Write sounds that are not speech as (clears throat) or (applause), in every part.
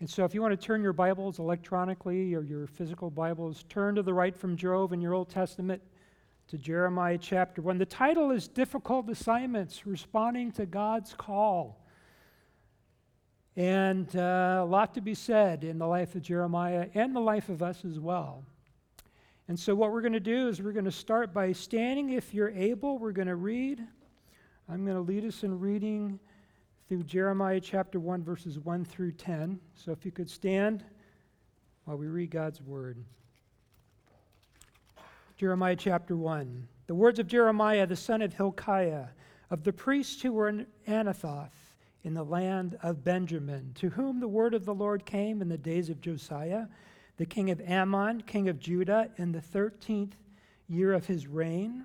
And so, if you want to turn your Bibles electronically or your physical Bibles, turn to the right from Job in your Old Testament to Jeremiah chapter 1. The title is Difficult Assignments Responding to God's Call. And uh, a lot to be said in the life of Jeremiah and the life of us as well. And so, what we're going to do is we're going to start by standing. If you're able, we're going to read. I'm going to lead us in reading through Jeremiah chapter 1, verses 1 through 10. So if you could stand while we read God's word. Jeremiah chapter 1. The words of Jeremiah, the son of Hilkiah, of the priests who were in Anathoth in the land of Benjamin, to whom the word of the Lord came in the days of Josiah, the king of Amon, king of Judah, in the 13th year of his reign.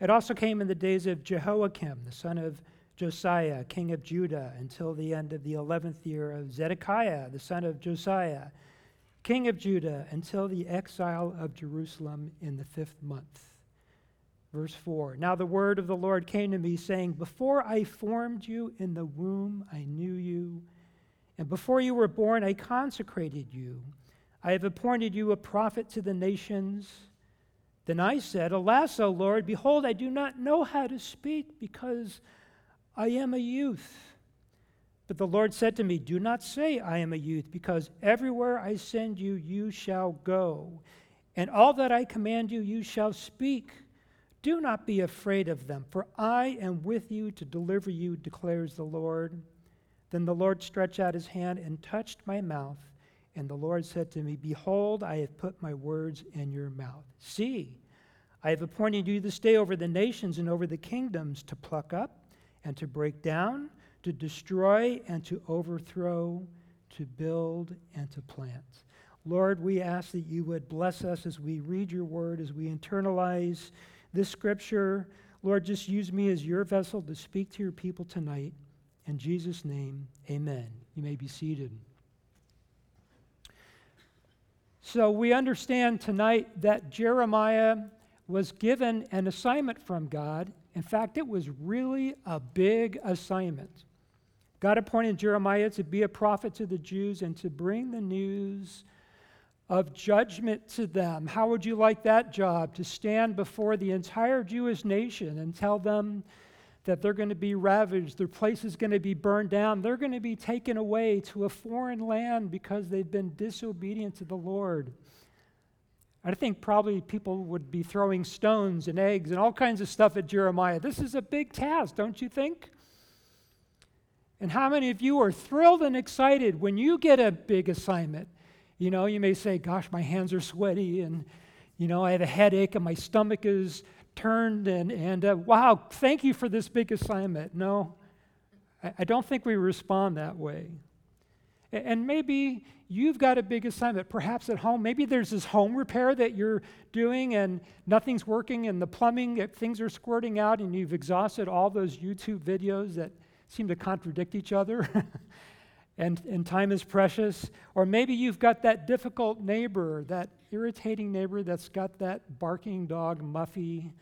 It also came in the days of Jehoiakim, the son of Josiah, king of Judah, until the end of the 11th year of Zedekiah, the son of Josiah, king of Judah, until the exile of Jerusalem in the fifth month. Verse 4 Now the word of the Lord came to me, saying, Before I formed you in the womb, I knew you, and before you were born, I consecrated you. I have appointed you a prophet to the nations. Then I said, Alas, O Lord, behold, I do not know how to speak because I am a youth. But the Lord said to me, Do not say, I am a youth, because everywhere I send you, you shall go. And all that I command you, you shall speak. Do not be afraid of them, for I am with you to deliver you, declares the Lord. Then the Lord stretched out his hand and touched my mouth. And the Lord said to me, Behold, I have put my words in your mouth. See, I have appointed you to stay over the nations and over the kingdoms to pluck up and to break down, to destroy and to overthrow, to build and to plant. Lord, we ask that you would bless us as we read your word, as we internalize this scripture. Lord, just use me as your vessel to speak to your people tonight. In Jesus' name, amen. You may be seated. So, we understand tonight that Jeremiah was given an assignment from God in fact, it was really a big assignment. God appointed Jeremiah to be a prophet to the Jews and to bring the news of judgment to them. How would you like that job? To stand before the entire Jewish nation and tell them that they're going to be ravaged, their place is going to be burned down, they're going to be taken away to a foreign land because they've been disobedient to the Lord. I think probably people would be throwing stones and eggs and all kinds of stuff at Jeremiah. This is a big task, don't you think? And how many of you are thrilled and excited when you get a big assignment? You know, you may say, Gosh, my hands are sweaty, and, you know, I have a headache, and my stomach is turned, and, and uh, wow, thank you for this big assignment. No, I, I don't think we respond that way. And maybe you've got a big assignment, perhaps at home. Maybe there's this home repair that you're doing and nothing's working and the plumbing, things are squirting out, and you've exhausted all those YouTube videos that seem to contradict each other. (laughs) and, and time is precious. Or maybe you've got that difficult neighbor, that irritating neighbor that's got that barking dog, Muffy,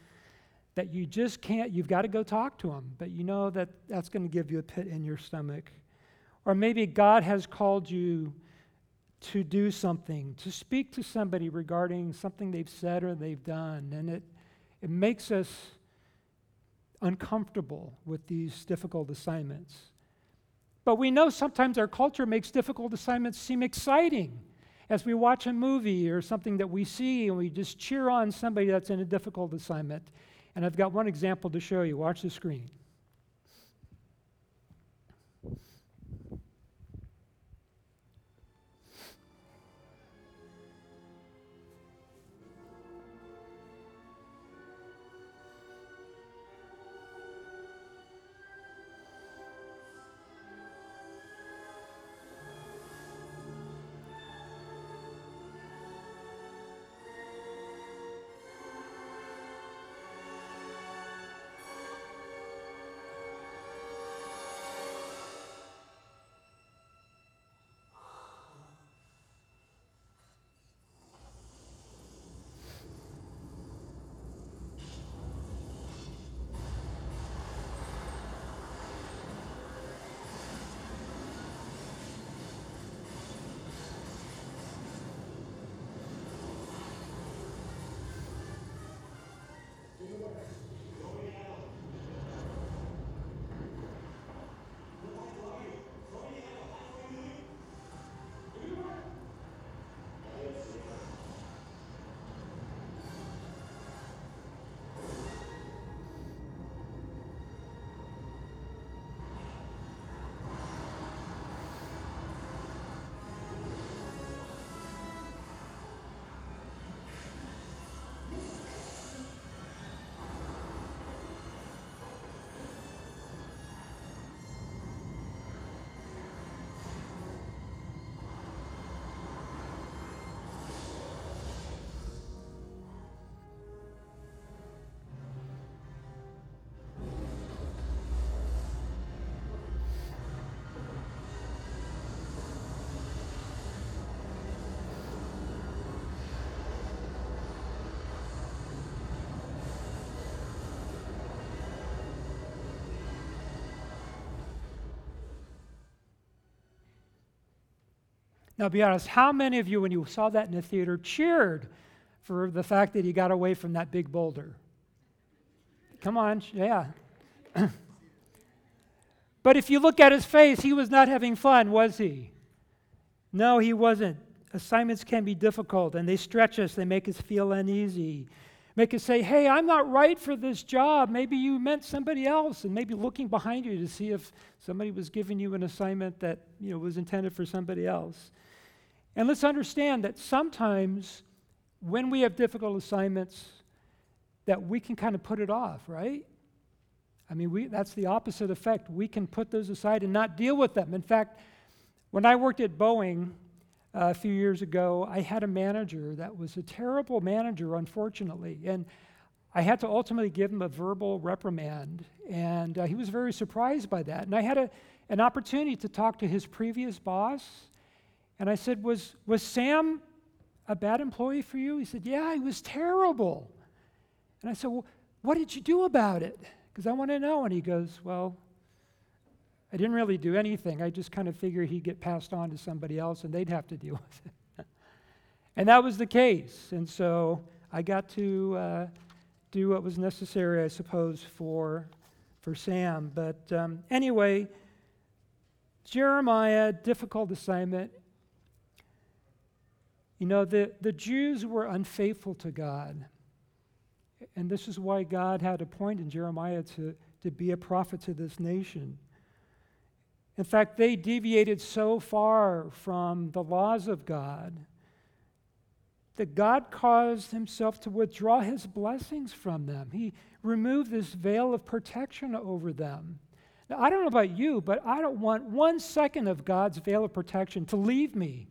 that you just can't, you've got to go talk to him, but you know that that's going to give you a pit in your stomach. Or maybe God has called you to do something, to speak to somebody regarding something they've said or they've done. And it, it makes us uncomfortable with these difficult assignments. But we know sometimes our culture makes difficult assignments seem exciting. As we watch a movie or something that we see and we just cheer on somebody that's in a difficult assignment. And I've got one example to show you. Watch the screen. Now, be honest, how many of you, when you saw that in the theater, cheered for the fact that he got away from that big boulder? Come on, yeah. (clears throat) but if you look at his face, he was not having fun, was he? No, he wasn't. Assignments can be difficult and they stretch us, they make us feel uneasy, make us say, hey, I'm not right for this job. Maybe you meant somebody else, and maybe looking behind you to see if somebody was giving you an assignment that you know, was intended for somebody else. And let's understand that sometimes when we have difficult assignments, that we can kind of put it off, right? I mean, we, that's the opposite effect. We can put those aside and not deal with them. In fact, when I worked at Boeing uh, a few years ago, I had a manager that was a terrible manager, unfortunately. And I had to ultimately give him a verbal reprimand. And uh, he was very surprised by that. And I had a, an opportunity to talk to his previous boss and I said, Was, was Sam a bad employee for you? He said, Yeah, he was terrible. And I said, Well, what did you do about it? Because I want to know. And he goes, Well, I didn't really do anything. I just kind of figured he'd get passed on to somebody else and they'd have to deal (laughs) with it. and that was the case. And so I got to uh, do what was necessary, I suppose, for, for Sam. But um, anyway, Jeremiah, difficult assignment. You know, the, the Jews were unfaithful to God. And this is why God had appointed Jeremiah to, to be a prophet to this nation. In fact, they deviated so far from the laws of God that God caused himself to withdraw his blessings from them. He removed this veil of protection over them. Now, I don't know about you, but I don't want one second of God's veil of protection to leave me.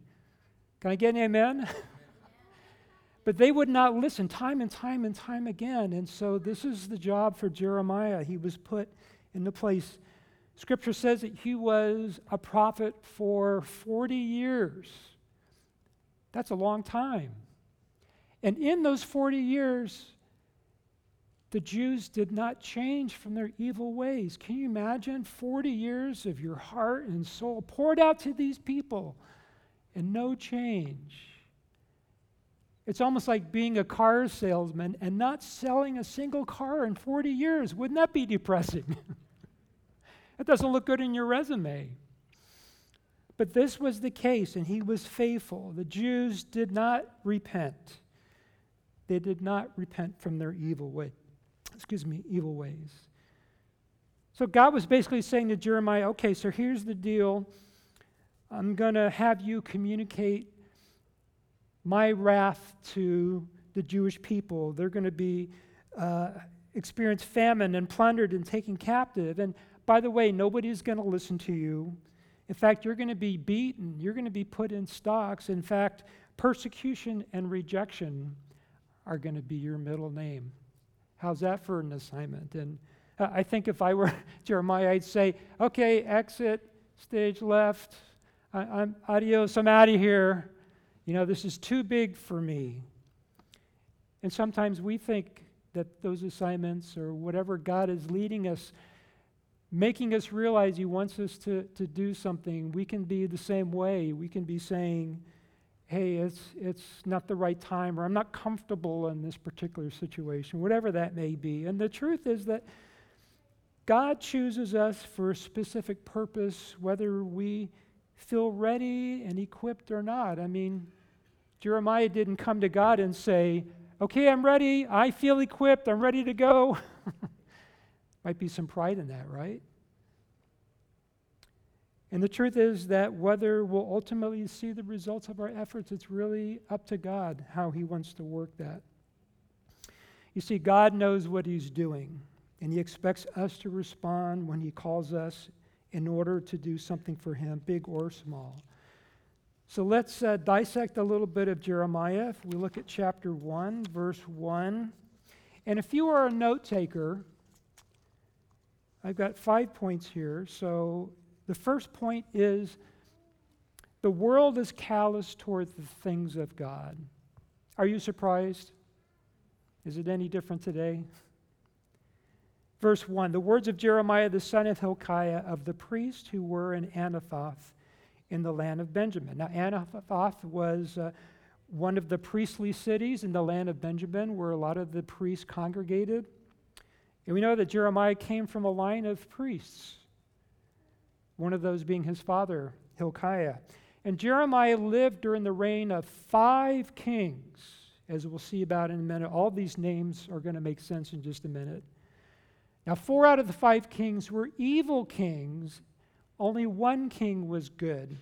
Can I get an amen? (laughs) but they would not listen time and time and time again. And so this is the job for Jeremiah. He was put in the place. Scripture says that he was a prophet for 40 years. That's a long time. And in those 40 years, the Jews did not change from their evil ways. Can you imagine 40 years of your heart and soul poured out to these people? And no change. It's almost like being a car salesman and not selling a single car in 40 years. Wouldn't that be depressing? (laughs) that doesn't look good in your resume. But this was the case, and he was faithful. The Jews did not repent. They did not repent from their evil way. Excuse me, evil ways. So God was basically saying to Jeremiah, okay, so here's the deal. I'm going to have you communicate my wrath to the Jewish people. They're going to be uh, experience famine and plundered and taken captive. And by the way, nobody's going to listen to you. In fact, you're going to be beaten. You're going to be put in stocks. In fact, persecution and rejection are going to be your middle name. How's that for an assignment? And uh, I think if I were (laughs) Jeremiah, I'd say, okay, exit, stage left, I, am adios, I'm out of here. You know, this is too big for me. And sometimes we think that those assignments or whatever God is leading us, making us realize He wants us to, to do something, we can be the same way. We can be saying, hey, it's, it's not the right time, or I'm not comfortable in this particular situation, whatever that may be. And the truth is that God chooses us for a specific purpose, whether we feel ready and equipped or not. I mean, Jeremiah didn't come to God and say, Okay, I'm ready. I feel equipped. I'm ready to go. (laughs) Might be some pride in that, right? And the truth is that whether we'll ultimately see the results of our efforts, it's really up to God how He wants to work that. You see, God knows what He's doing, and He expects us to respond when He calls us in order to do something for him, big or small. So let's uh, dissect a little bit of Jeremiah. If we look at chapter 1, verse 1. And if you are a note taker, I've got five points here. So the first point is the world is callous toward the things of God. Are you surprised? Is it any different today? Verse 1 The words of Jeremiah the son of Hilkiah of the priests who were in Anathoth in the land of Benjamin. Now, Anathoth was uh, one of the priestly cities in the land of Benjamin where a lot of the priests congregated. And we know that Jeremiah came from a line of priests, one of those being his father, Hilkiah. And Jeremiah lived during the reign of five kings, as we'll see about in a minute. All these names are going to make sense in just a minute. Now, four out of the five kings were evil kings, only one king was good.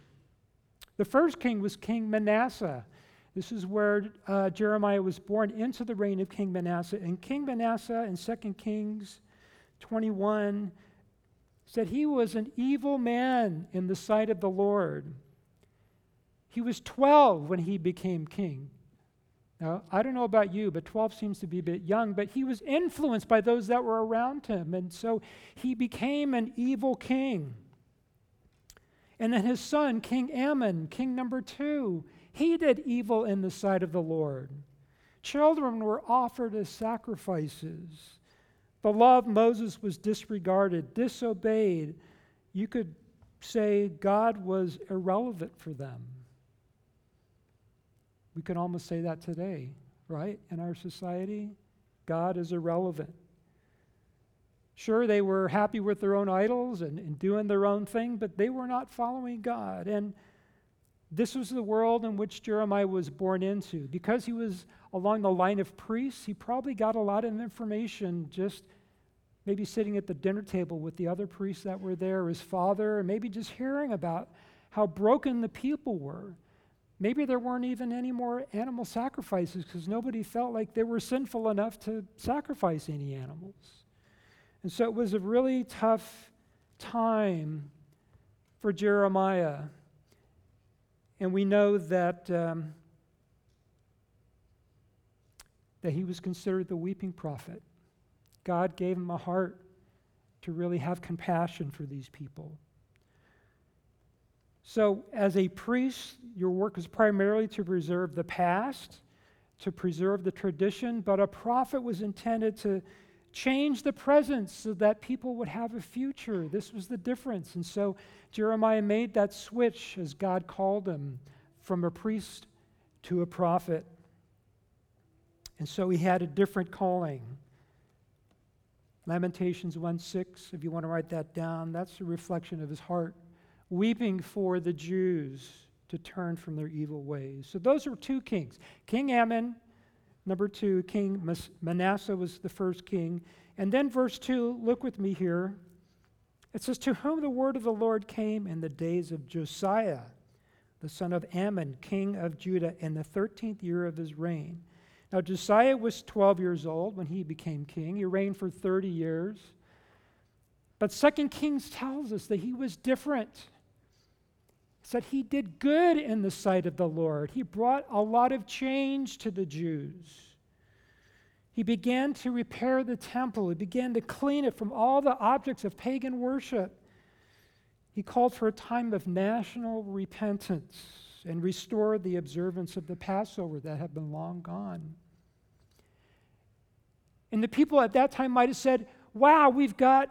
The first king was King Manasseh. This is where uh, Jeremiah was born into the reign of King Manasseh. And King Manasseh in 2 Kings 21 said he was an evil man in the sight of the Lord. He was 12 when he became king. Now, I don't know about you, but 12 seems to be a bit young, but he was influenced by those that were around him. And so he became an evil king. And then his son, King Amon, king number two, he did evil in the sight of the Lord. Children were offered as sacrifices. The law of Moses was disregarded, disobeyed. You could say God was irrelevant for them. We can almost say that today, right? In our society, God is irrelevant. Sure, they were happy with their own idols and, and doing their own thing, but they were not following God. And this was the world in which Jeremiah was born into. Because he was along the line of priests, he probably got a lot of information just maybe sitting at the dinner table with the other priests that were there, his father, and maybe just hearing about how broken the people were Maybe there weren't even any more animal sacrifices because nobody felt like they were sinful enough to sacrifice any animals. And so it was a really tough time for Jeremiah. And we know that, um, that he was considered the weeping prophet. God gave him a heart to really have compassion for these people. So, as a priest, your work is primarily to preserve the past, to preserve the tradition, but a prophet was intended to change the present so that people would have a future. This was the difference. And so, Jeremiah made that switch, as God called him, from a priest to a prophet. And so, he had a different calling. Lamentations 1 6, if you want to write that down, that's a reflection of his heart weeping for the Jews to turn from their evil ways. So those are two kings King Amon, number two, King Manasseh was the first king. And then verse 2, look with me here. It says, To whom the word of the Lord came in the days of Josiah, the son of Amon, king of Judah, in the 13th year of his reign. Now, Josiah was 12 years old when he became king. He reigned for 30 years. But Second Kings tells us that he was different said he did good in the sight of the Lord. He brought a lot of change to the Jews. He began to repair the temple, he began to clean it from all the objects of pagan worship. He called for a time of national repentance and restored the observance of the Passover that had been long gone. And the people at that time might have said, Wow, we've got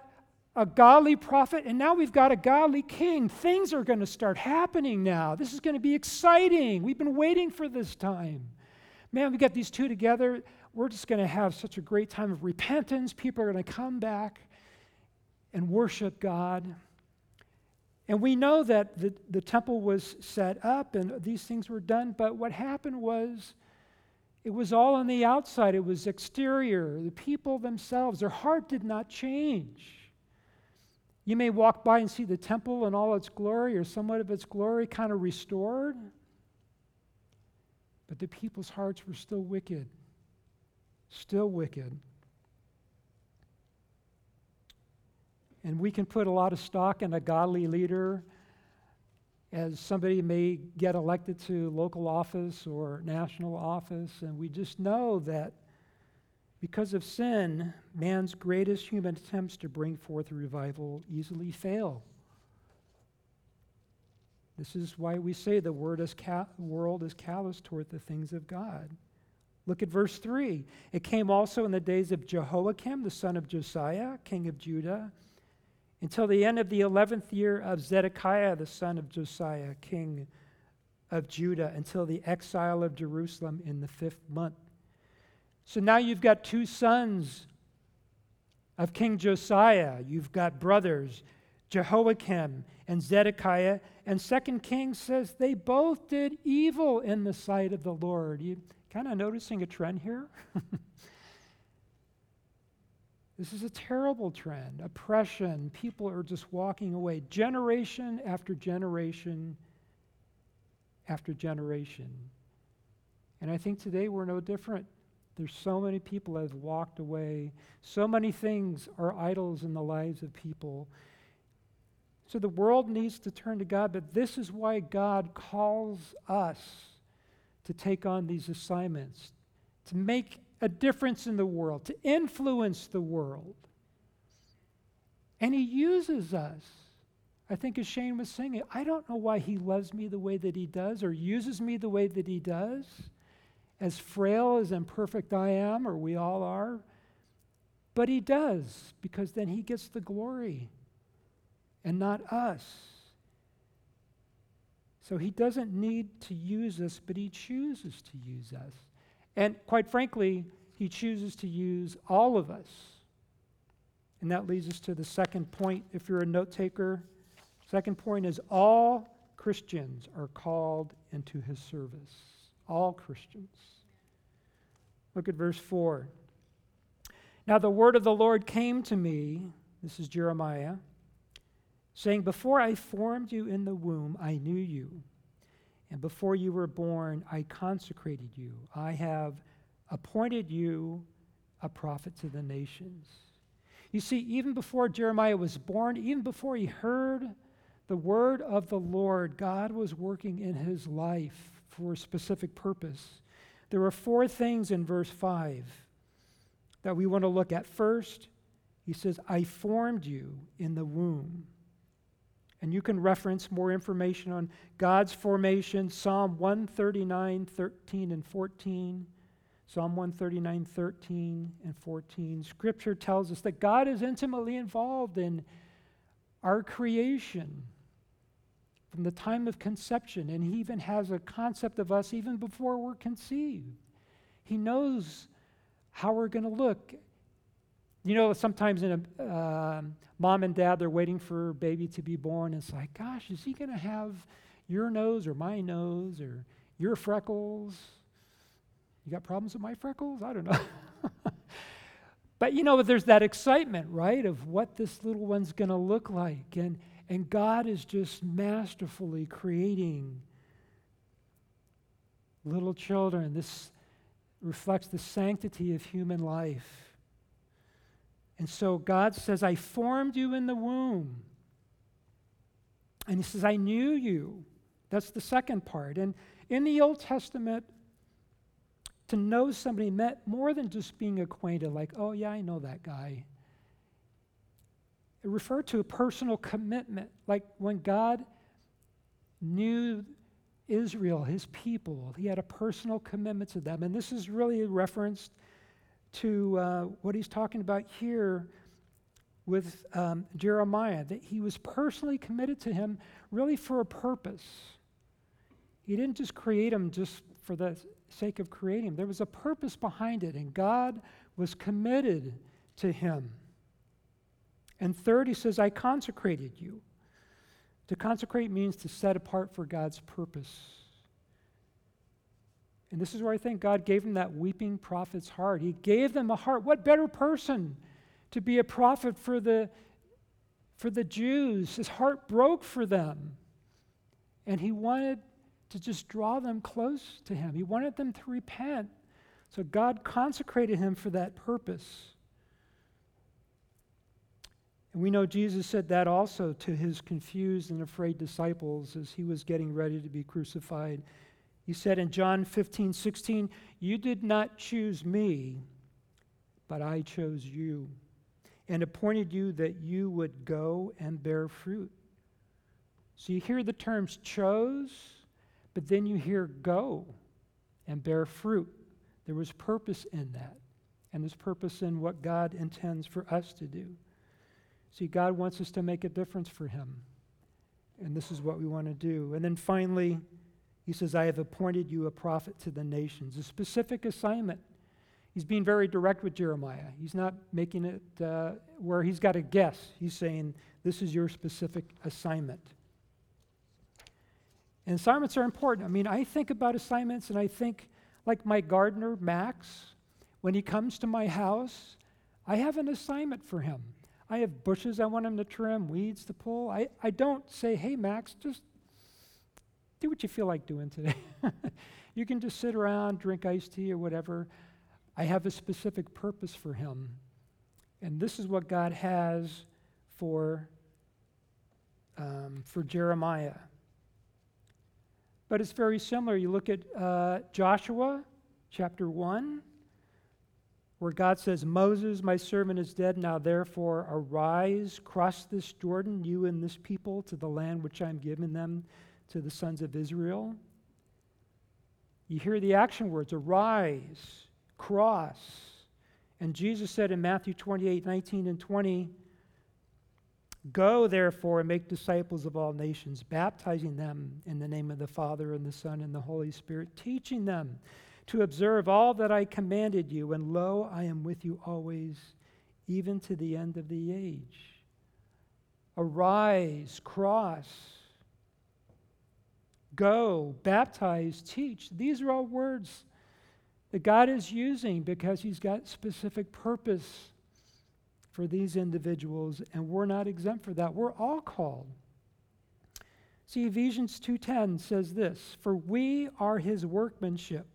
a godly prophet, and now we've got a godly king. Things are going to start happening now. This is going to be exciting. We've been waiting for this time. Man, we got these two together. We're just going to have such a great time of repentance. People are going to come back and worship God. And we know that the, the temple was set up and these things were done, but what happened was it was all on the outside, it was exterior. The people themselves, their heart did not change. You may walk by and see the temple in all its glory or somewhat of its glory kind of restored, but the people's hearts were still wicked. Still wicked. And we can put a lot of stock in a godly leader as somebody may get elected to local office or national office, and we just know that because of sin, man's greatest human attempts to bring forth revival easily fail. This is why we say the is ca- world is callous toward the things of God. Look at verse 3. It came also in the days of Jehoiakim, the son of Josiah, king of Judah, until the end of the 11th year of Zedekiah, the son of Josiah, king of Judah, until the exile of Jerusalem in the fifth month. So now you've got two sons of King Josiah. You've got brothers, Jehoiakim and Zedekiah. And Second Kings says they both did evil in the sight of the Lord. You kind of noticing a trend here? (laughs) This is a terrible trend. Oppression. People are just walking away, generation after generation after generation. And I think today we're no different. There's so many people that have walked away. So many things are idols in the lives of people. So the world needs to turn to God, but this is why God calls us to take on these assignments, to make a difference in the world, to influence the world. And He uses us. I think as Shane was singing, I don't know why He loves me the way that He does or uses me the way that He does. As frail as imperfect I am, or we all are, but He does, because then He gets the glory and not us. So He doesn't need to use us, but He chooses to use us. And quite frankly, he chooses to use all of us. And that leads us to the second point, if you're a note taker. Second point is all Christians are called into his service. All Christians. Look at verse 4. Now the word of the Lord came to me, this is Jeremiah, saying, Before I formed you in the womb, I knew you. And before you were born, I consecrated you. I have appointed you a prophet to the nations. You see, even before Jeremiah was born, even before he heard the word of the Lord, God was working in his life for a specific purpose. There are four things in verse 5 that we want to look at. First, he says, I formed you in the womb. And you can reference more information on God's formation, Psalm 139, 13, and 14. Psalm 139, 13, and 14. Scripture tells us that God is intimately involved in our creation from the time of conception, and He even has a concept of us even before we're conceived. He knows how we're going to look you know, sometimes in a uh, mom and dad, they're waiting for baby to be born. And It's like, gosh, is he going to have your nose or my nose or your freckles? You got problems with my freckles? I don't know. (laughs) but you know, there's that excitement, right, of what this little one's going to look like. And, and God is just masterfully creating little children. This reflects the sanctity of human life. And so God says, I formed you in the womb. And he says, I knew you. That's the second part. And in the Old Testament, to know somebody meant more than just being acquainted, like, oh, yeah, I know that guy. It referred to a personal commitment, like when God knew Israel, his people, he had a personal commitment to them. And this is really referenced to uh, what he's talking about here with um, Jeremiah, that he was personally committed to him really for a purpose. He didn't just create him just for the sake of creating him, there was a purpose behind it, and God was committed to him. And third, he says, I consecrated you. To consecrate means to set apart for God's purpose. And this is where I think God gave him that weeping prophet's heart. He gave them a heart. What better person to be a prophet for the, for the Jews? His heart broke for them. And he wanted to just draw them close to him. He wanted them to repent. So God consecrated him for that purpose. And we know Jesus said that also to his confused and afraid disciples as he was getting ready to be crucified. He said in John 15, 16, You did not choose me, but I chose you and appointed you that you would go and bear fruit. So you hear the terms chose, but then you hear go and bear fruit. There was purpose in that, and there's purpose in what God intends for us to do. See, God wants us to make a difference for Him. And this is what we want to do. And then finally, He says, I have appointed you a prophet to the nations, a specific assignment. He's being very direct with Jeremiah. He's not making it uh, where he's got a guess. He's saying, This is your specific assignment. And assignments are important. I mean, I think about assignments and I think, like my gardener, Max, when he comes to my house, I have an assignment for him. I have bushes I want him to trim, weeds to pull. I, I don't say, hey, Max, just do what you feel like doing today. (laughs) you can just sit around, drink iced tea or whatever. I have a specific purpose for him. And this is what God has for, um, for Jeremiah. But it's very similar. You look at uh, Joshua chapter 1 where God says, Moses, my servant, is dead. Now therefore arise, cross this Jordan, you and this people, to the land which I'm giving them to the sons of Israel. You hear the action words arise, cross. And Jesus said in Matthew 28 19 and 20, Go therefore and make disciples of all nations, baptizing them in the name of the Father and the Son and the Holy Spirit, teaching them to observe all that I commanded you, and lo, I am with you always, even to the end of the age. Arise, cross, go, baptize, teach. These are all words that God is using because He's got specific purpose for these individuals, and we're not exempt for that. We're all called. See, Ephesians 2:10 says this, "For we are his workmanship,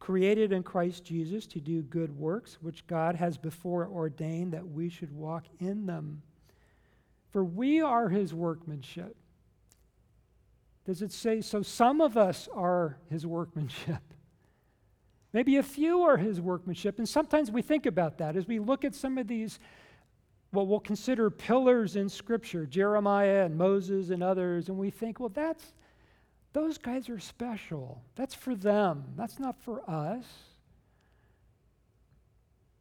created in Christ Jesus to do good works, which God has before ordained that we should walk in them. For we are his workmanship. Does it say so? Some of us are his workmanship. (laughs) Maybe a few are his workmanship. And sometimes we think about that as we look at some of these, what we'll consider pillars in Scripture, Jeremiah and Moses and others, and we think, well, that's those guys are special. That's for them, that's not for us.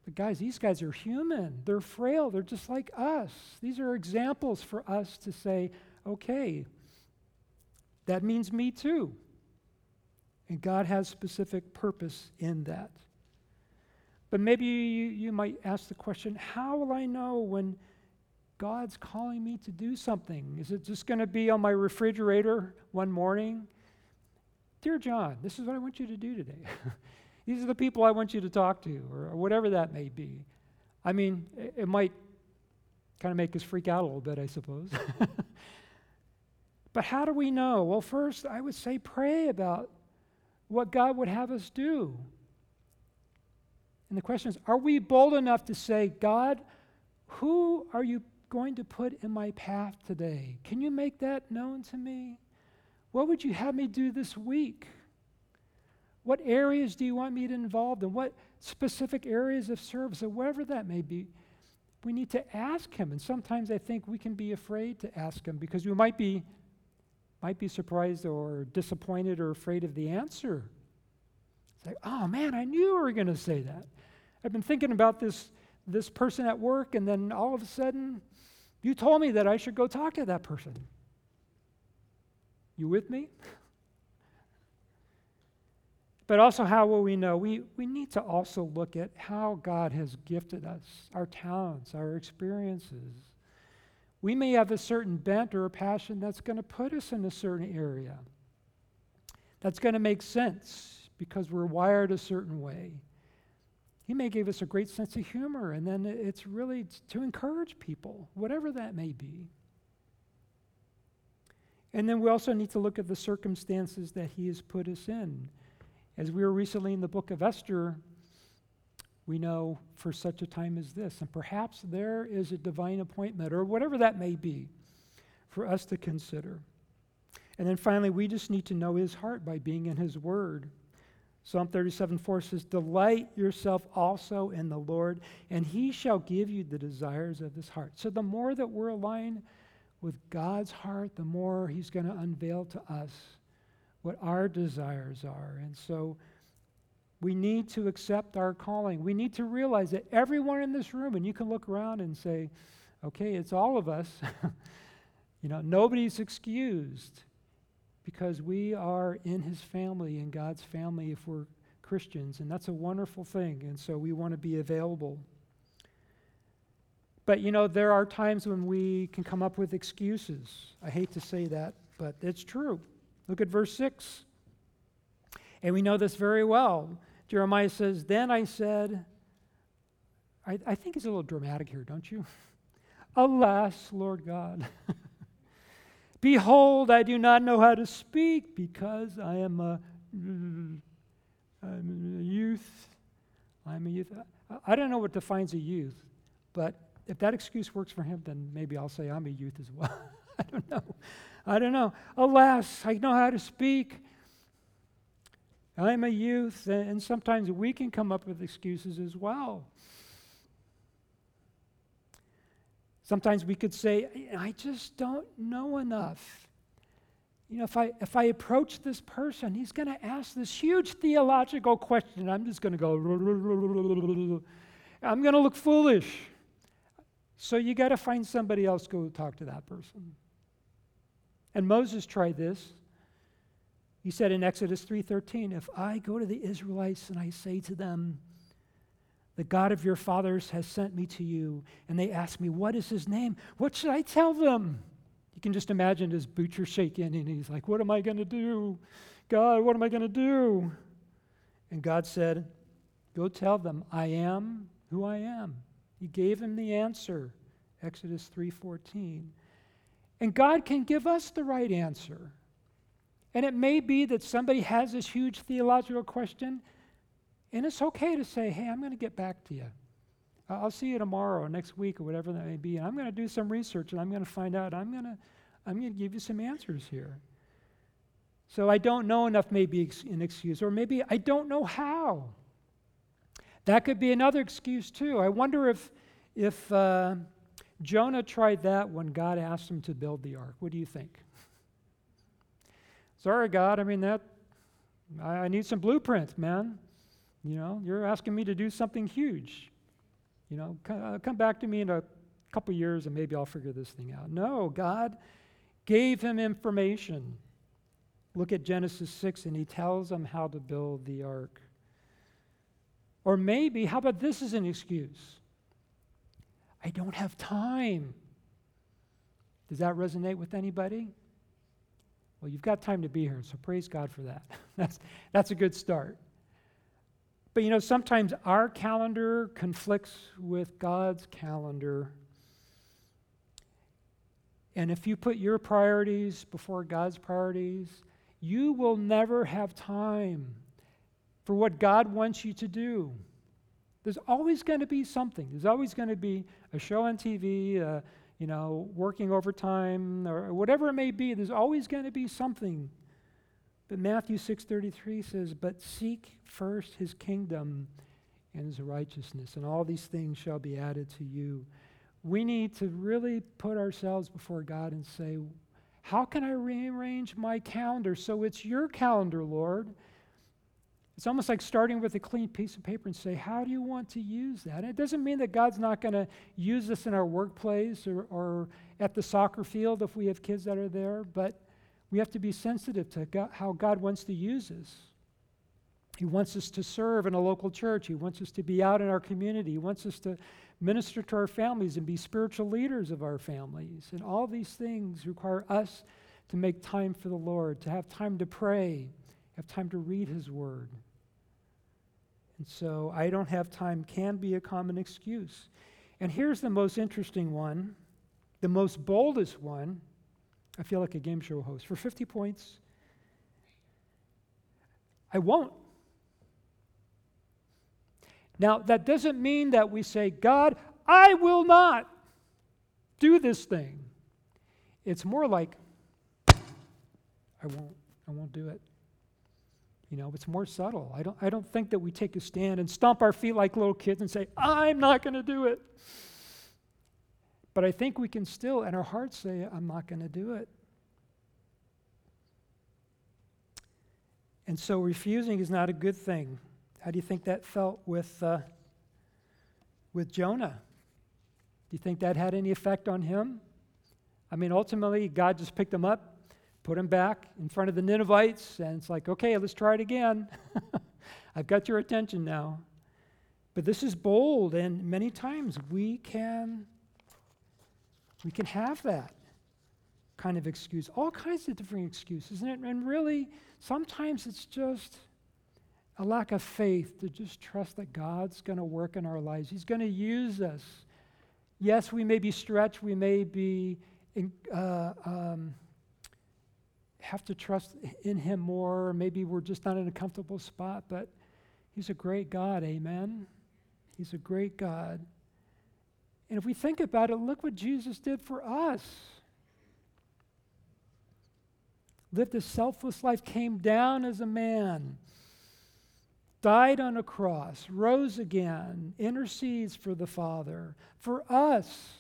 But, guys, these guys are human. They're frail. They're just like us. These are examples for us to say, okay, that means me too. And God has specific purpose in that. But maybe you, you might ask the question how will I know when God's calling me to do something? Is it just going to be on my refrigerator one morning? Dear John, this is what I want you to do today. (laughs) These are the people I want you to talk to, or, whatever that may be. I mean, it, it might kind of make us freak out a little bit, I suppose. (laughs) but how do we know? Well, first, I would say pray about what God would have us do. And the question is are we bold enough to say, God, who are you going to put in my path today? Can you make that known to me? What would you have me do this week? What areas do you want me to involve in? What specific areas of service, or whatever that may be? We need to ask him. And sometimes I think we can be afraid to ask him because we might be, might be surprised or disappointed or afraid of the answer. It's like, oh man, I knew you were going to say that. I've been thinking about this, this person at work, and then all of a sudden, you told me that I should go talk to that person. You with me? (laughs) But also, how will we know? We, we need to also look at how God has gifted us, our talents, our experiences. We may have a certain bent or a passion that's going to put us in a certain area. That's going to make sense because we're wired a certain way. He may give us a great sense of humor, and then it's really to encourage people, whatever that may be. And then we also need to look at the circumstances that He has put us in. As we were recently in the book of Esther, we know for such a time as this, and perhaps there is a divine appointment, or whatever that may be, for us to consider. And then finally, we just need to know His heart by being in His Word. Psalm 37 4 says, Delight yourself also in the Lord, and he shall give you the desires of his heart. So the more that we're aligned with God's heart, the more he's going to unveil to us what our desires are. And so we need to accept our calling. We need to realize that everyone in this room, and you can look around and say, Okay, it's all of us. (laughs) you know, nobody's excused because we are in his family, in God's family, if we're Christians. And that's a wonderful thing. And so we want to be available. But, you know, there are times when we can come up with excuses. I hate to say that, but it's true. Look at verse 6. And we know this very well. Jeremiah says, Then I said, I, I think it's a little dramatic here, don't you? (laughs) Alas, Lord God. (laughs) Behold, I do not know how to speak because I am a, I'm a youth. I'm a youth. I, I don't know what defines a youth, but if that excuse works for him, then maybe I'll say I'm a youth as well. (laughs) I don't know. I don't know. Alas, I know how to speak. I'm a youth, and sometimes we can come up with excuses as well. Sometimes we could say, I just don't know enough. You know, if I, if I approach this person, he's going to ask this huge theological question. I'm just going to go, I'm going to look foolish. So you got to find somebody else to go talk to that person. And Moses tried this. He said in Exodus 3:13, "If I go to the Israelites and I say to them, the God of your fathers has sent me to you, and they ask me, what is his name? What should I tell them?" You can just imagine his are shaking and he's like, "What am I going to do? God, what am I going to do?" And God said, "Go tell them, I am who I am." He gave him the answer. Exodus 3:14. And God can give us the right answer. And it may be that somebody has this huge theological question, and it's okay to say, hey, I'm going to get back to you. I'll see you tomorrow or next week or whatever that may be. And I'm going to do some research and I'm going to find out. I'm going to, I'm going to give you some answers here. So I don't know enough, maybe an excuse, or maybe I don't know how. That could be another excuse too. I wonder if, if uh, Jonah tried that when God asked him to build the ark. What do you think? Sorry, God, I mean, that, I, I need some blueprints, man. You know, you're asking me to do something huge. You know, come, uh, back to me in a couple years and maybe I'll figure this thing out. No, God gave him information. Look at Genesis 6, and he tells him how to build the ark. Or maybe, how about this as an excuse? I don't have time. Does that resonate with anybody? Well, you've got time to be here, so praise God for that. (laughs) that's, that's a good start. But you know, sometimes our calendar conflicts with God's calendar. And if you put your priorities before God's priorities, you will never have time for what God wants you to do. There's always going to be something. There's always going to be a show on TV, uh, you know, working overtime, or whatever it may be. There's always going to be something. But Matthew 6:33 says, "But seek first his kingdom and his righteousness, and all these things shall be added to you." We need to really put ourselves before God and say, "How can I rearrange my calendar so it's your calendar, Lord?" It's almost like starting with a clean piece of paper and say, How do you want to use that? And it doesn't mean that God's not going to use this in our workplace or, or, at the soccer field if we have kids that are there, but we have to be sensitive to God, how God wants to use us. He wants us to serve in a local church. He wants us to be out in our community. He wants us to minister to our families and be spiritual leaders of our families. And all these things require us to make time for the Lord, to have time to pray, have time to read His Word. And so I don't have time can be a common excuse. And here's the most interesting one, the most boldest one. I feel like a game show host. For 50 points, I won't. Now, that doesn't mean that we say, God, I will not do this thing. It's more like, I won't, I won't do it. You know, it's more subtle. I don't, I don't think that we take a stand and stomp our feet like little kids and say, I'm not going to do it. But I think we can still, in our hearts, say, I'm not going to do it. And so refusing is not a good thing. How do you think that felt with, uh, with Jonah? Do you think that had any effect on him? I mean, ultimately, God just picked him up, put him back in front of the Ninevites, and it's like, okay, let's try it again. (laughs) I've got your attention now. But this is bold, and many times we can we can have that kind of excuse, all kinds of different excuses. And, and really, sometimes it's just a lack of faith to just trust that God's going to work in our lives. He's going to use us. Yes, we may be stretched, we may be in, uh, um, have to trust in Him more. Maybe we're just not in a comfortable spot, but He's a great God. Amen. He's a great God. And if we think about it, look what Jesus did for us. Lived a selfless life, came down as a man, died on a cross, rose again, intercedes for the Father, for us.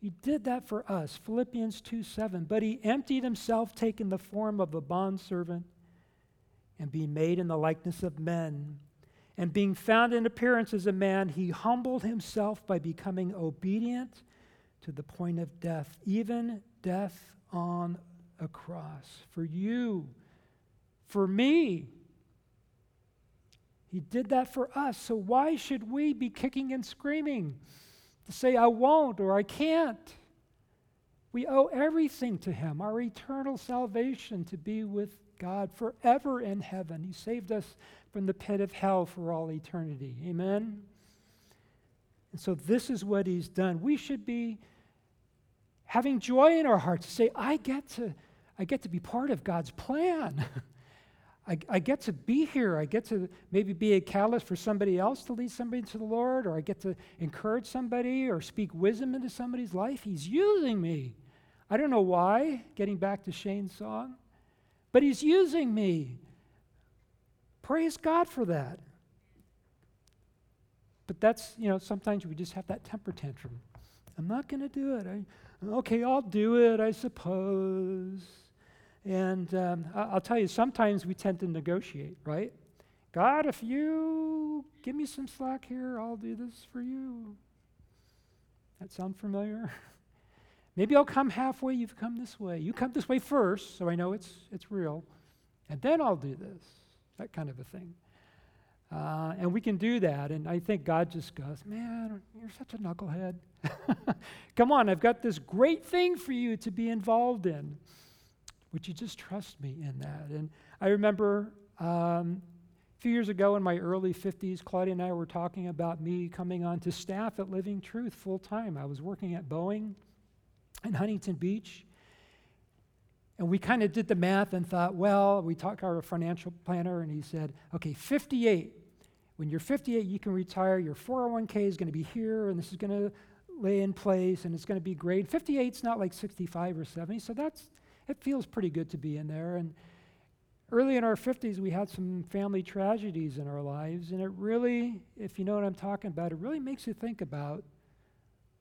He did that for us. Philippians 2 7. But he emptied himself, taking the form of a bondservant, and being made in the likeness of men. And being found in appearance as a man, he humbled himself by becoming obedient to the point of death, even death on a cross. For you, for me. He did that for us. So why should we be kicking and screaming to say, I won't or I can't? We owe everything to Him, our eternal salvation to be with God forever in heaven. He saved us from the pit of hell for all eternity. Amen? And so this is what he's done. We should be having joy in our hearts to say, I get to, I get to be part of God's plan. (laughs) I, I, get to be here. I get to maybe be a catalyst for somebody else to lead somebody to the Lord, or I get to encourage somebody or speak wisdom into somebody's life. He's using me. I don't know why, getting back to Shane's song, but He's using me. Praise God for that. But that's, you know, sometimes we just have that temper tantrum. I'm not going to do it. I, okay, I'll do it, I suppose. And um, I'll tell you, sometimes we tend to negotiate, right? God, if you give me some slack here, I'll do this for you. That sound familiar? (laughs) Maybe I'll come halfway, you've come this way. You come this way first, so I know it's, it's real. And then I'll do this that kind of a thing. Uh, and we can do that. And I think God just goes, Man, you're such a knucklehead. (laughs) Come on, I've got this great thing for you to be involved in. Would you just trust me in that? And I remember um, a few years ago in my early 50s, Claudia and I were talking about me coming on to staff at Living Truth full time. I was working at Boeing in Huntington Beach. And we kind of did the math and thought, well, we talked to our financial planner, and he said, okay, 58. When you're 58, you can retire. Your 401k is going to be here, and this is going to lay in place, and it's going to be great. 58 is not like 65 or 70, so that's it feels pretty good to be in there. And early in our 50s, we had some family tragedies in our lives, and it really, if you know what I'm talking about, it really makes you think about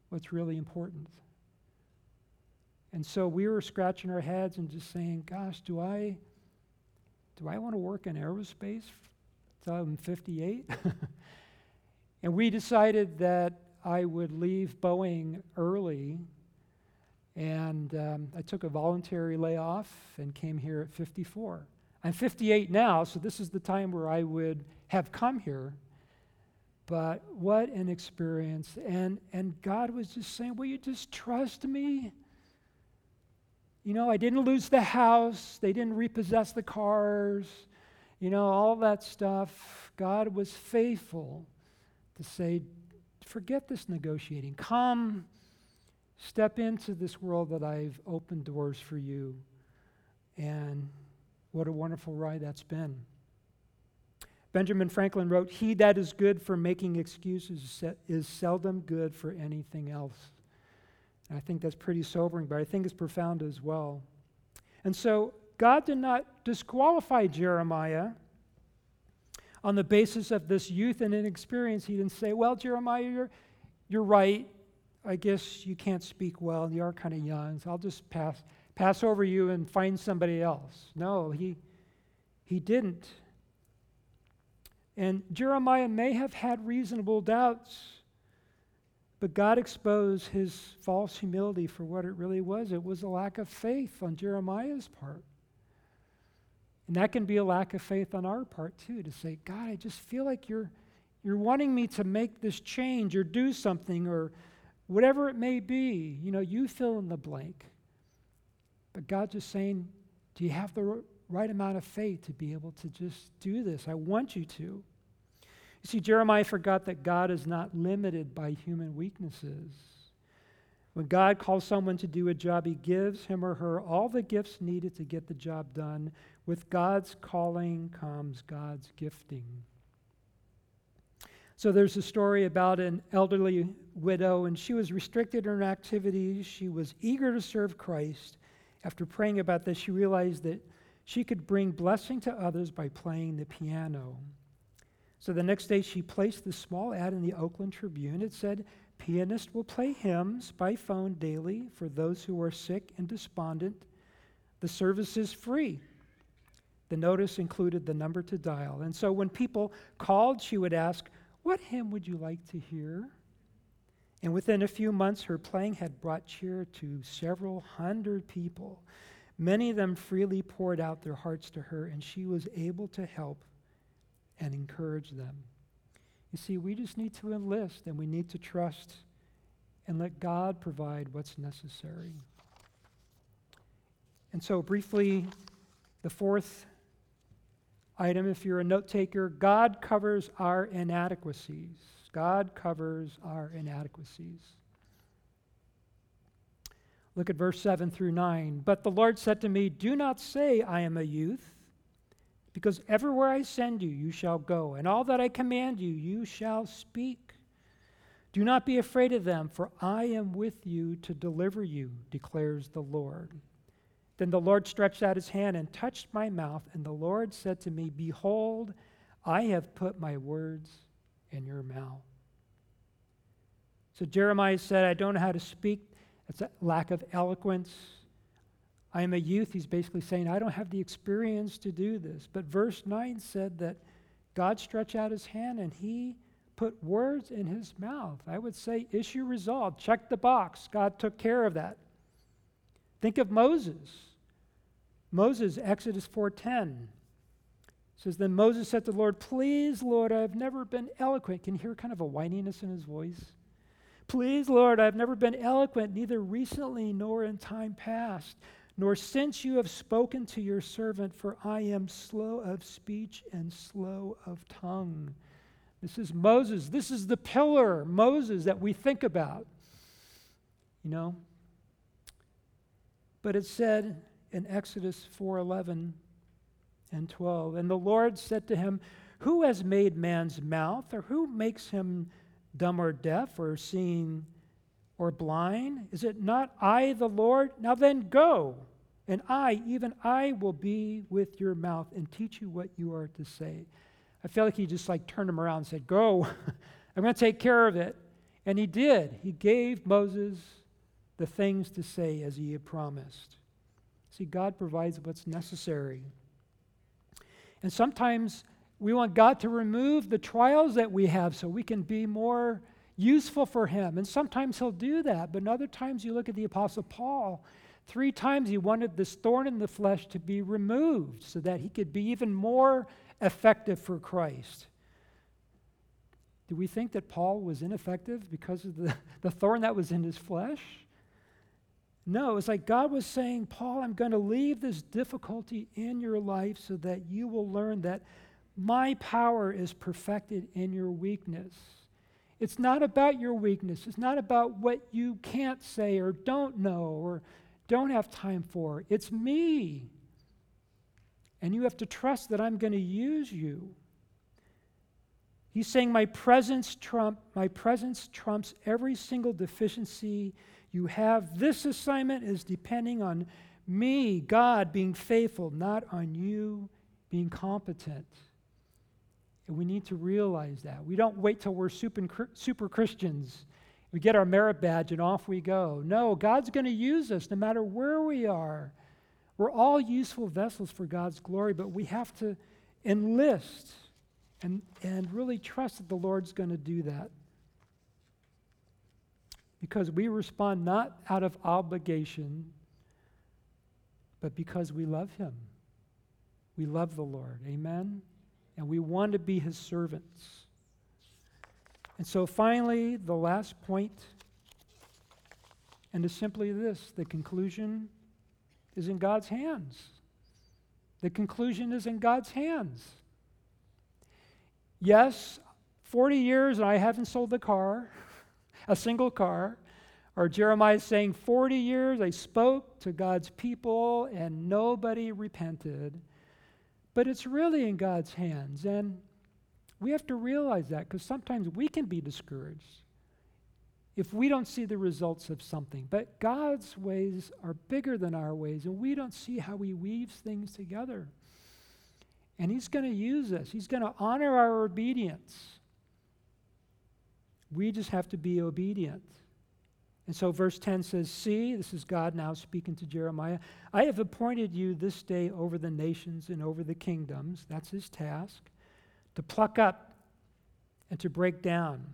what's really important. And so we were scratching our heads and just saying, gosh, do I do I want to work in aerospace I'm 58? (laughs) and we decided that I would leave Boeing early. And um, I took a voluntary layoff and came here at 54. I'm 58 now, so this is the time where I would have come here. But what an experience. And, and God was just saying, Will you just trust me? You know, I didn't lose the house, they didn't repossess the cars, you know, all that stuff. God was faithful to say, forget this negotiating. Come, step into this world that I've opened doors for you. And what a wonderful ride that's been. Benjamin Franklin wrote, He that is good for making excuses is seldom good for anything else. I think that's pretty sobering, but I think it's profound as well. And so God did not disqualify Jeremiah on the basis of this youth and inexperience. He didn't say, Well, Jeremiah, you're, you're right. I guess you can't speak well. You are kind of young, so I'll just pass, pass over you and find somebody else. No, he, he didn't. And Jeremiah may have had reasonable doubts But God exposed his false humility for what it really was. It was a lack of faith on Jeremiah's part. And that can be a lack of faith on our part too, to say, God, I just feel like you're, you're wanting me to make this change or do something or whatever it may be. You know, you fill in the blank. But God's just saying, Do you have the right amount of faith to be able to just do this? I want you to. You see, Jeremiah forgot that God is not limited by human weaknesses. When God calls someone to do a job, he gives him or her all the gifts needed to get the job done. With God's calling comes God's gifting. So there's a story about an elderly widow, and she was restricted in her activities. She was eager to serve Christ. After praying about this, she realized that she could bring blessing to others by playing the piano. So the next day, she placed this small ad in the Oakland Tribune. It said, Pianist will play hymns by phone daily for those who are sick and despondent. The service is free. The notice included the number to dial. And so when people called, she would ask, What hymn would you like to hear? And within a few months, her playing had brought cheer to several hundred people. Many of them freely poured out their hearts to her, and she was able to help and encourage them. You see, we just need to enlist and we need to trust and let God provide what's necessary. And so, briefly, the fourth item, if you're a note taker, God covers our inadequacies. God covers our inadequacies. Look at verse 7 through 9. But the Lord said to me, Do not say, I am a youth, because everywhere I send you, you shall go, and all that I command you, you shall speak. Do not be afraid of them, for I am with you to deliver you, declares the Lord. Then the Lord stretched out his hand and touched my mouth, and the Lord said to me, Behold, I have put my words in your mouth. So Jeremiah said, I don't know how to speak. It's a lack of eloquence. I am a youth. He's basically saying, I don't have the experience to do this. But verse 9 said that God stretched out his hand and he put words in his mouth. I would say, issue resolved. Check the box. God took care of that. Think of Moses. Moses, Exodus 4:10 says, Then Moses said to the Lord, Please, Lord, I have never been eloquent. Can you hear kind of a whininess in his voice? Please, Lord, I have never been eloquent, neither recently nor in time past, nor since you have spoken to your servant, for I am slow of speech and slow of tongue. This is Moses. This is the pillar, Moses, that we think about. You know? But it said in Exodus 4:11 and 12, and the Lord said to him, "Who has made man's mouth, or who makes him dumb or deaf or seeing or blind? Is it not I, the Lord? Now then go, and I, even I, will be with your mouth and teach you what you are to say. I felt like he just like turned him around and said, Go, (laughs) I'm going to take care of it. And he did. He gave Moses the things to say as he had promised. See, God provides what's necessary. And sometimes we want God to remove the trials that we have so we can be more useful for Him. And sometimes He'll do that. But other times you look at the Apostle Paul, three times he wanted this thorn in the flesh to be removed so that he could be even more effective for Christ. Do we think that Paul was ineffective because of the, (laughs) the thorn that was in his flesh? No, it was like God was saying, Paul, I'm going to leave this difficulty in your life so that you will learn that my power is perfected in your weakness. It's not about your weakness. It's not about what you can't say or don't know or don't have time for. It's me. And you have to trust that I'm going to use you. He's saying my presence trump my presence trumps every single deficiency you have. This assignment is depending on me, God, being faithful, not on you being competent. And we need to realize that. We don't wait till we're super, super Christians. We get our merit badge and off we go. No, God's going to use us no matter where we are. We're all useful vessels for God's glory, but we have to enlist and, and really trust that the Lord's going to do that. because we respond not out of obligation, but because we love Him. We love the Lord. Amen? And we want to be His servants. And so, finally, the last point, and is simply this the conclusion is in God's hands. The conclusion is in God's hands. Yes, 40 years and I haven't sold the car (laughs) a single car. Or Jeremiah is saying, 40 years I spoke to God's people and nobody repented. But it's really in God's hands. And we have to realize that because sometimes we can be discouraged if we don't see the results of something. But God's ways are bigger than our ways, and we don't see how He weaves things together. And He's going to use us, He's going to honor our obedience. We just have to be obedient. And so verse 10 says, See, this is God now speaking to Jeremiah. I have appointed you this day over the nations and over the kingdoms. That's his task. To pluck up and to break down,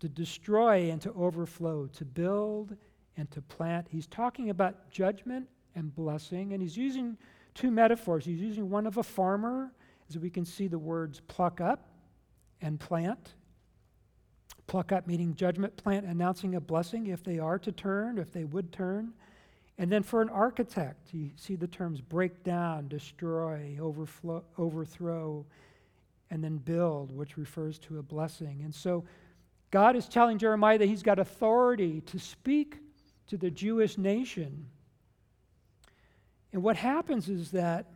to destroy and to overflow, to build and to plant. He's talking about judgment and blessing, and he's using two metaphors. He's using one of a farmer, as we can see the words pluck up and plant pluck up, meaning judgment, plant, announcing a blessing if they are to turn, if they would turn. And then for an architect, you see the terms break down, destroy, overflow, overthrow, and then build, which refers to a blessing. And so God is telling Jeremiah that he's got authority to speak to the Jewish nation. And what happens is that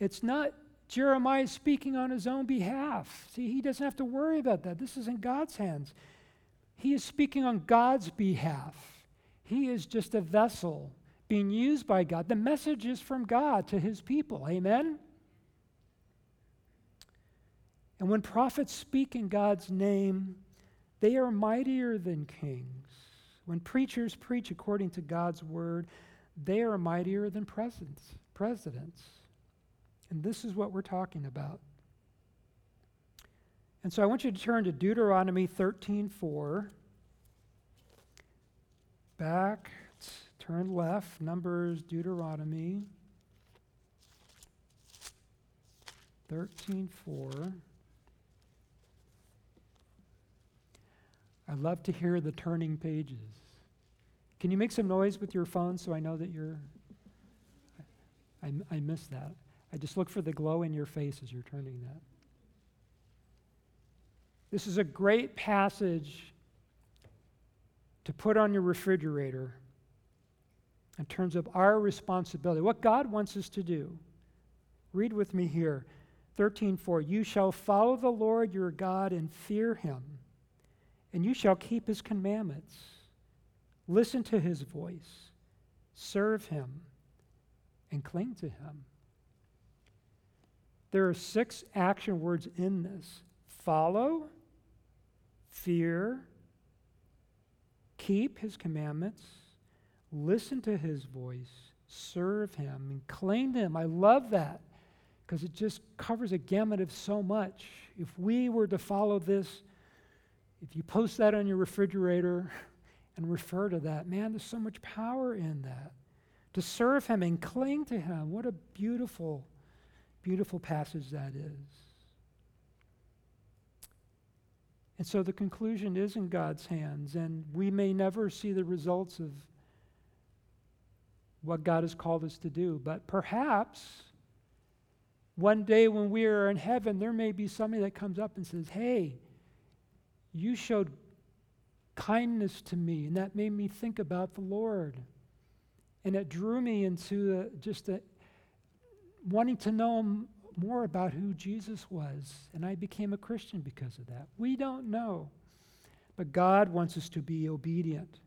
it's not Jeremiah is speaking on his own behalf. See, he doesn't have to worry about that. This is in God's hands. He is speaking on God's behalf. He is just a vessel being used by God. The message is from God to his people. Amen? And when prophets speak in God's name, they are mightier than kings. When preachers preach according to God's word, they are mightier than presidents. presidents. And this is what we're talking about. And so I want you to turn to Deuteronomy 13:4. Back, turn left, Numbers, Deuteronomy 13:4. I love to hear the turning pages. Can you make some noise with your phone so I know that you're I, I missed that. I just look for the glow in your face as you're turning that. This is a great passage to put on your refrigerator in terms of our responsibility, what God wants us to do. Read with me here 13:4 You shall follow the Lord your God and fear him, and you shall keep his commandments. Listen to his voice, serve him, and cling to him. There are six action words in this follow, fear, keep his commandments, listen to his voice, serve him, and cling to him. I love that because it just covers a gamut of so much. If we were to follow this, if you post that on your refrigerator (laughs) and refer to that, man, there's so much power in that. To serve him and cling to him, what a beautiful Beautiful passage that is. And so the conclusion is in God's hands, and we may never see the results of what God has called us to do, but perhaps one day when we are in heaven, there may be somebody that comes up and says, Hey, you showed kindness to me, and that made me think about the Lord. And it drew me into a, just a, wanting to know more about who Jesus was, and I became a Christian because of that. We don't know, but God wants us to be obedient.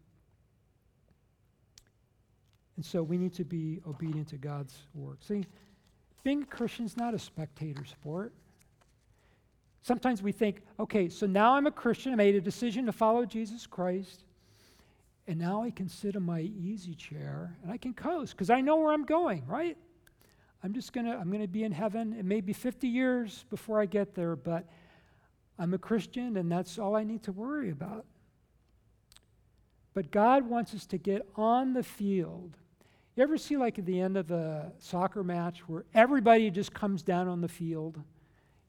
And so we need to be obedient to God's work. See, being a Christian is not a spectator sport. Sometimes we think, okay, so now I'm a Christian, I made a decision to follow Jesus Christ, and now I can sit in my easy chair and I can coast because I know where I'm going, right? I'm just going to, I'm going to be in heaven. It may be 50 years before I get there, but I'm a Christian and that's all I need to worry about. But God wants us to get on the field. You ever see, like, at the end of a soccer match where everybody just comes down on the field,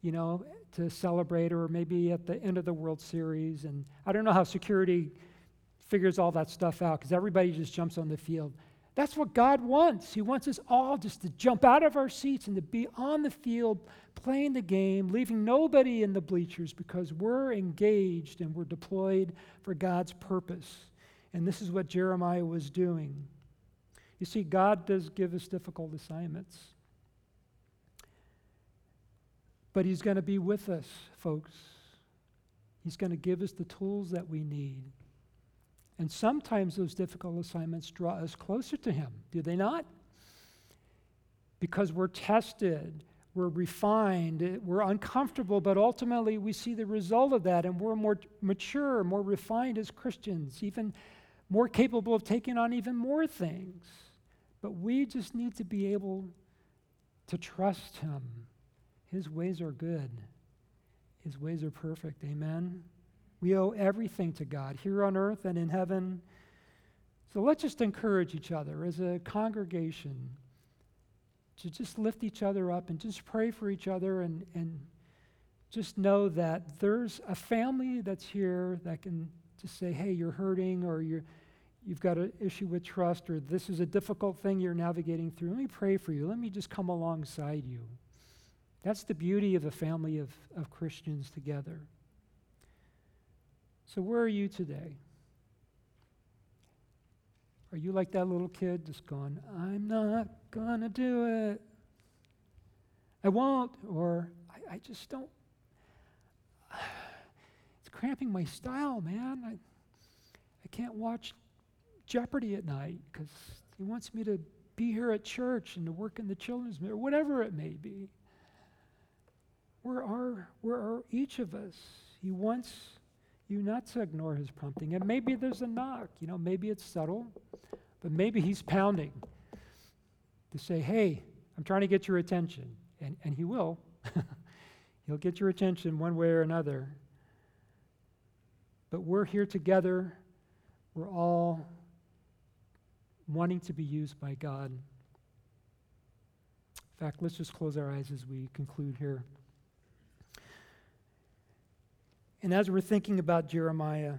you know, to celebrate, or maybe at the end of the World Series? And I don't know how security figures all that stuff out because everybody just jumps on the field. That's what God wants. He wants us all just to jump out of our seats and to be on the field playing the game, leaving nobody in the bleachers because we're engaged and we're deployed for God's purpose. And this is what Jeremiah was doing. You see, God does give us difficult assignments. But He's going to be with us, folks. He's going to give us the tools that we need. And sometimes those difficult assignments draw us closer to Him, do they not? Because we're tested, we're refined, eh, we're uncomfortable, but ultimately we see the result of that and we're more mature, more refined as Christians, even more capable of taking on even more things. But we just need to be able to trust Him. His ways are good, His ways are perfect. Amen. We owe everything to God here on earth and in heaven. So let's just encourage each other as a congregation to just lift each other up and just pray for each other and, and just know that there's a family that's here that can just say, hey, you're hurting or you're, you've got an issue with trust or this is a difficult thing you're navigating through. Let me pray for you. Let me just come alongside you. That's the beauty of a family of, of Christians together. So, where are you today? Are you like that little kid just going, I'm not going to do it? I won't, or I, I, just don't. (sighs) It's cramping my style, man. I, I can't watch Jeopardy at night because he wants me to be here at church and to work in the children's or whatever it may be. Where are, where are each of us? He wants you not to ignore his prompting. And maybe there's a knock, you know, maybe it's subtle, but maybe he's pounding to say, hey, I'm trying to get your attention. And, and he will. (laughs) He'll get your attention one way or another. But we're here together. We're all wanting to be used by God. In fact, let's just close our eyes as we conclude here. And as we're thinking about Jeremiah,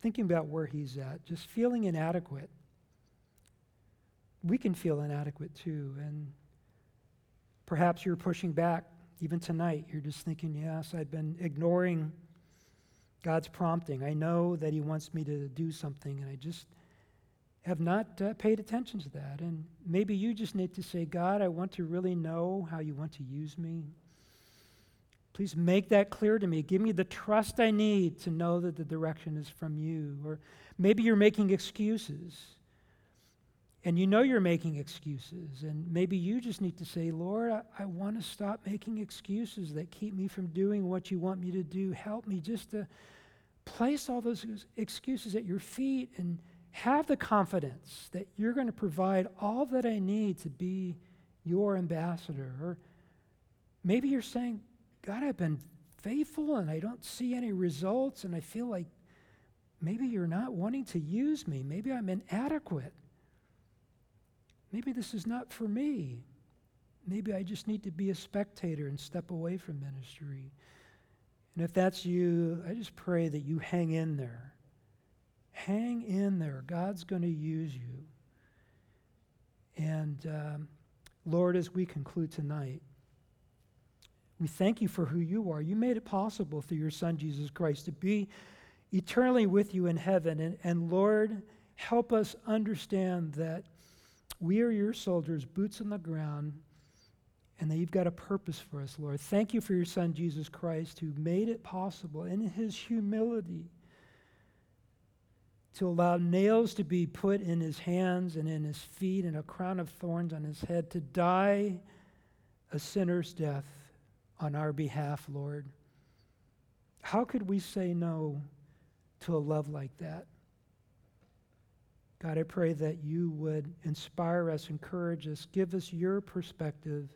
thinking about where he's at, just feeling inadequate, we can feel inadequate too. And perhaps you're pushing back even tonight. You're just thinking, yes, I've been ignoring God's prompting. I know that He wants me to do something, and I just have not uh, paid attention to that. And maybe you just need to say, God, I want to really know how you want to use me. Please make that clear to me. Give me the trust I need to know that the direction is from you. Or maybe you're making excuses. And you know you're making excuses. And maybe you just need to say, Lord, I, I want to stop making excuses that keep me from doing what you want me to do. Help me just to place all those excuses at your feet and have the confidence that you're going to provide all that I need to be your ambassador. Or maybe you're saying, God, I've been faithful and I don't see any results, and I feel like maybe you're not wanting to use me. Maybe I'm inadequate. Maybe this is not for me. Maybe I just need to be a spectator and step away from ministry. And if that's you, I just pray that you hang in there. Hang in there. God's going to use you. And um, Lord, as we conclude tonight, we thank you for who you are. You made it possible through your Son, Jesus Christ, to be eternally with you in heaven. And, and Lord, help us understand that we are your soldiers, boots on the ground, and that you've got a purpose for us, Lord. Thank you for your Son, Jesus Christ, who made it possible in his humility to allow nails to be put in his hands and in his feet and a crown of thorns on his head to die a sinner's death on our behalf, Lord. How could we say no to a love like that? God, I pray that you would inspire us, encourage us, give us your perspective,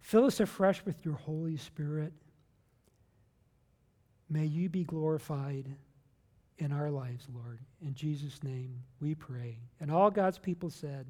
fill us afresh with your Holy Spirit. May you be glorified in our lives, Lord. In Jesus' name we pray. And all God's people said,